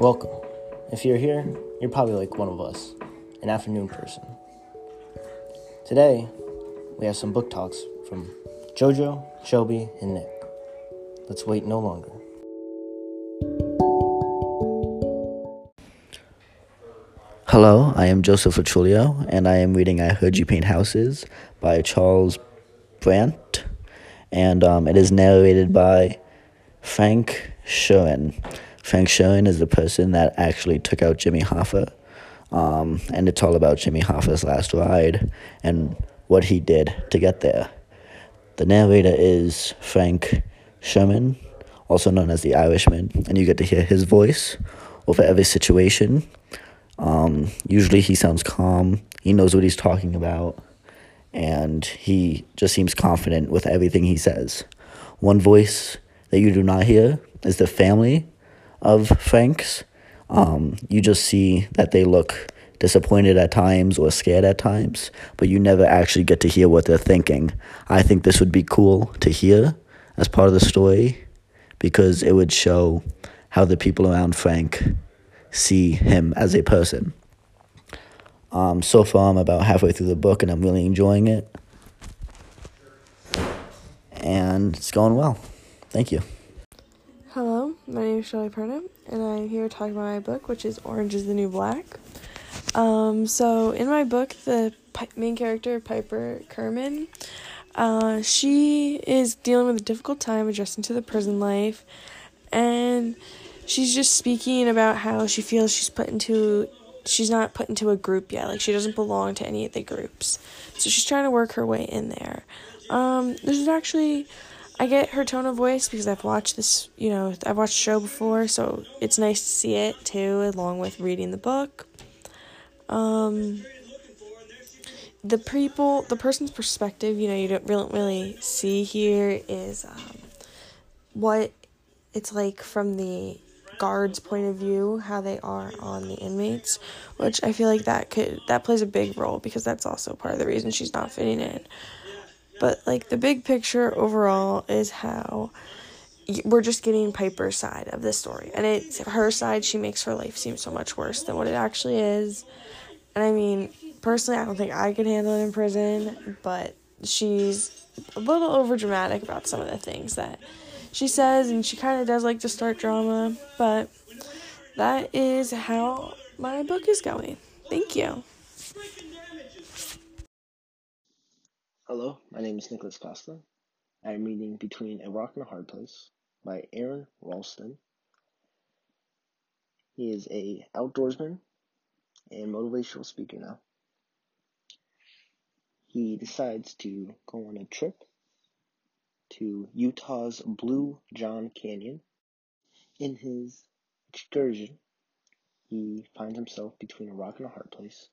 Welcome. If you're here, you're probably like one of us, an afternoon person. Today, we have some book talks from JoJo, Shelby, and Nick. Let's wait no longer. Hello, I am Joseph Atrulio, and I am reading I Heard You Paint Houses by Charles Brandt, and um, it is narrated by Frank Sheeran. Frank Sheeran is the person that actually took out Jimmy Hoffa, um, and it's all about Jimmy Hoffa's last ride and what he did to get there. The narrator is Frank Sheeran, also known as the Irishman, and you get to hear his voice over every situation. Um, usually he sounds calm, he knows what he's talking about, and he just seems confident with everything he says. One voice that you do not hear is the family of Franks. Um, you just see that they look disappointed at times or scared at times, but you never actually get to hear what they're thinking. I think this would be cool to hear as part of the story because it would show how the people around Frank see him as a person. Um, so far, I'm about halfway through the book and I'm really enjoying it. And it's going well. Thank you. Is Shelly Perna, and I'm here talking about my book, which is Orange is the New Black. Um, so, in my book, the pi- main character, Piper Kerman, uh, she is dealing with a difficult time adjusting to the prison life, and she's just speaking about how she feels she's put into she's not put into a group yet like she doesn't belong to any of the groups so she's trying to work her way in there um, this is actually I get her tone of voice because I've watched this, you know, I've watched the show before, so it's nice to see it too, along with reading the book. Um, the people, the person's perspective, you know, you don't really, really see here is um, what it's like from the guards' point of view, how they are on the inmates, which I feel like that could that plays a big role because that's also part of the reason she's not fitting in. But like the big picture overall is how we're just getting Piper's side of the story. And it's her side, she makes her life seem so much worse than what it actually is. And I mean, personally, I don't think I could handle it in prison, but she's a little over dramatic about some of the things that she says, and she kind of does like to start drama. But that is how my book is going. Thank you. Hello, my name is Nicholas Costa. I am reading Between a Rock and a Hard Place by Aron Ralston. He is a outdoorsman and motivational speaker now. He decides to go on a trip to Utah's Blue John Canyon. In his excursion, he finds himself between a rock and a hard place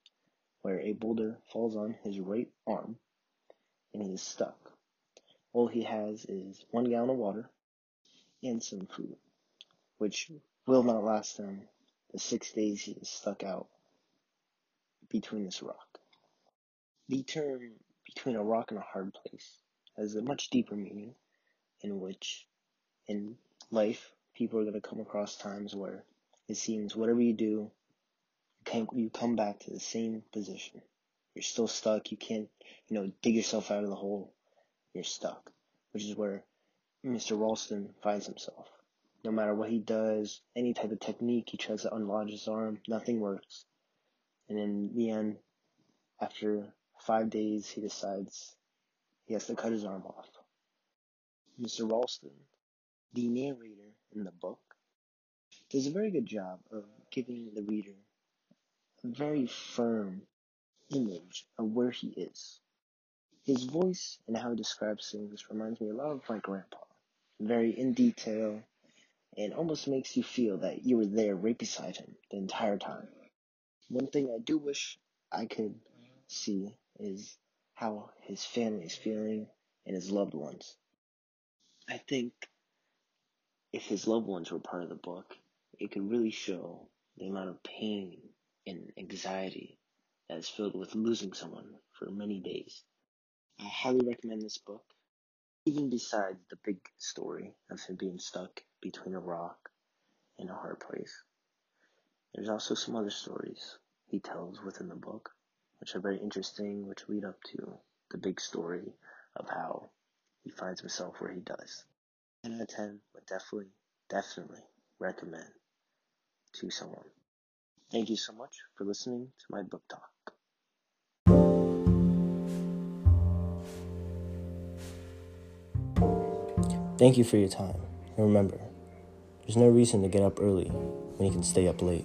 where a boulder falls on his right arm and he is stuck. All he has is one gallon of water and some food, which will not last him the six days he is stuck out between this rock. The term between a rock and a hard place has a much deeper meaning in which in life people are going to come across times where it seems whatever you do, you come back to the same position you're still stuck. You can't, you know, dig yourself out of the hole. You're stuck, which is where Mr. Ralston finds himself. No matter what he does, any type of technique he tries to unlodge his arm, nothing works. And in the end, after five days, he decides he has to cut his arm off. Mr. Ralston, the narrator in the book, does a very good job of giving the reader a very firm image of where he is. His voice and how he describes things reminds me a lot of my grandpa. Very in detail and almost makes you feel that you were there right beside him the entire time. One thing I do wish I could see is how his family is feeling and his loved ones. I think if his loved ones were part of the book, it could really show the amount of pain and anxiety that is filled with losing someone for many days. I highly recommend this book, even besides the big story of him being stuck between a rock and a hard place. There's also some other stories he tells within the book, which are very interesting, which lead up to the big story of how he finds himself where he does. 10 out of 10 would definitely, definitely recommend to someone. Thank you so much for listening to my book talk. Thank you for your time. And remember, there's no reason to get up early when you can stay up late.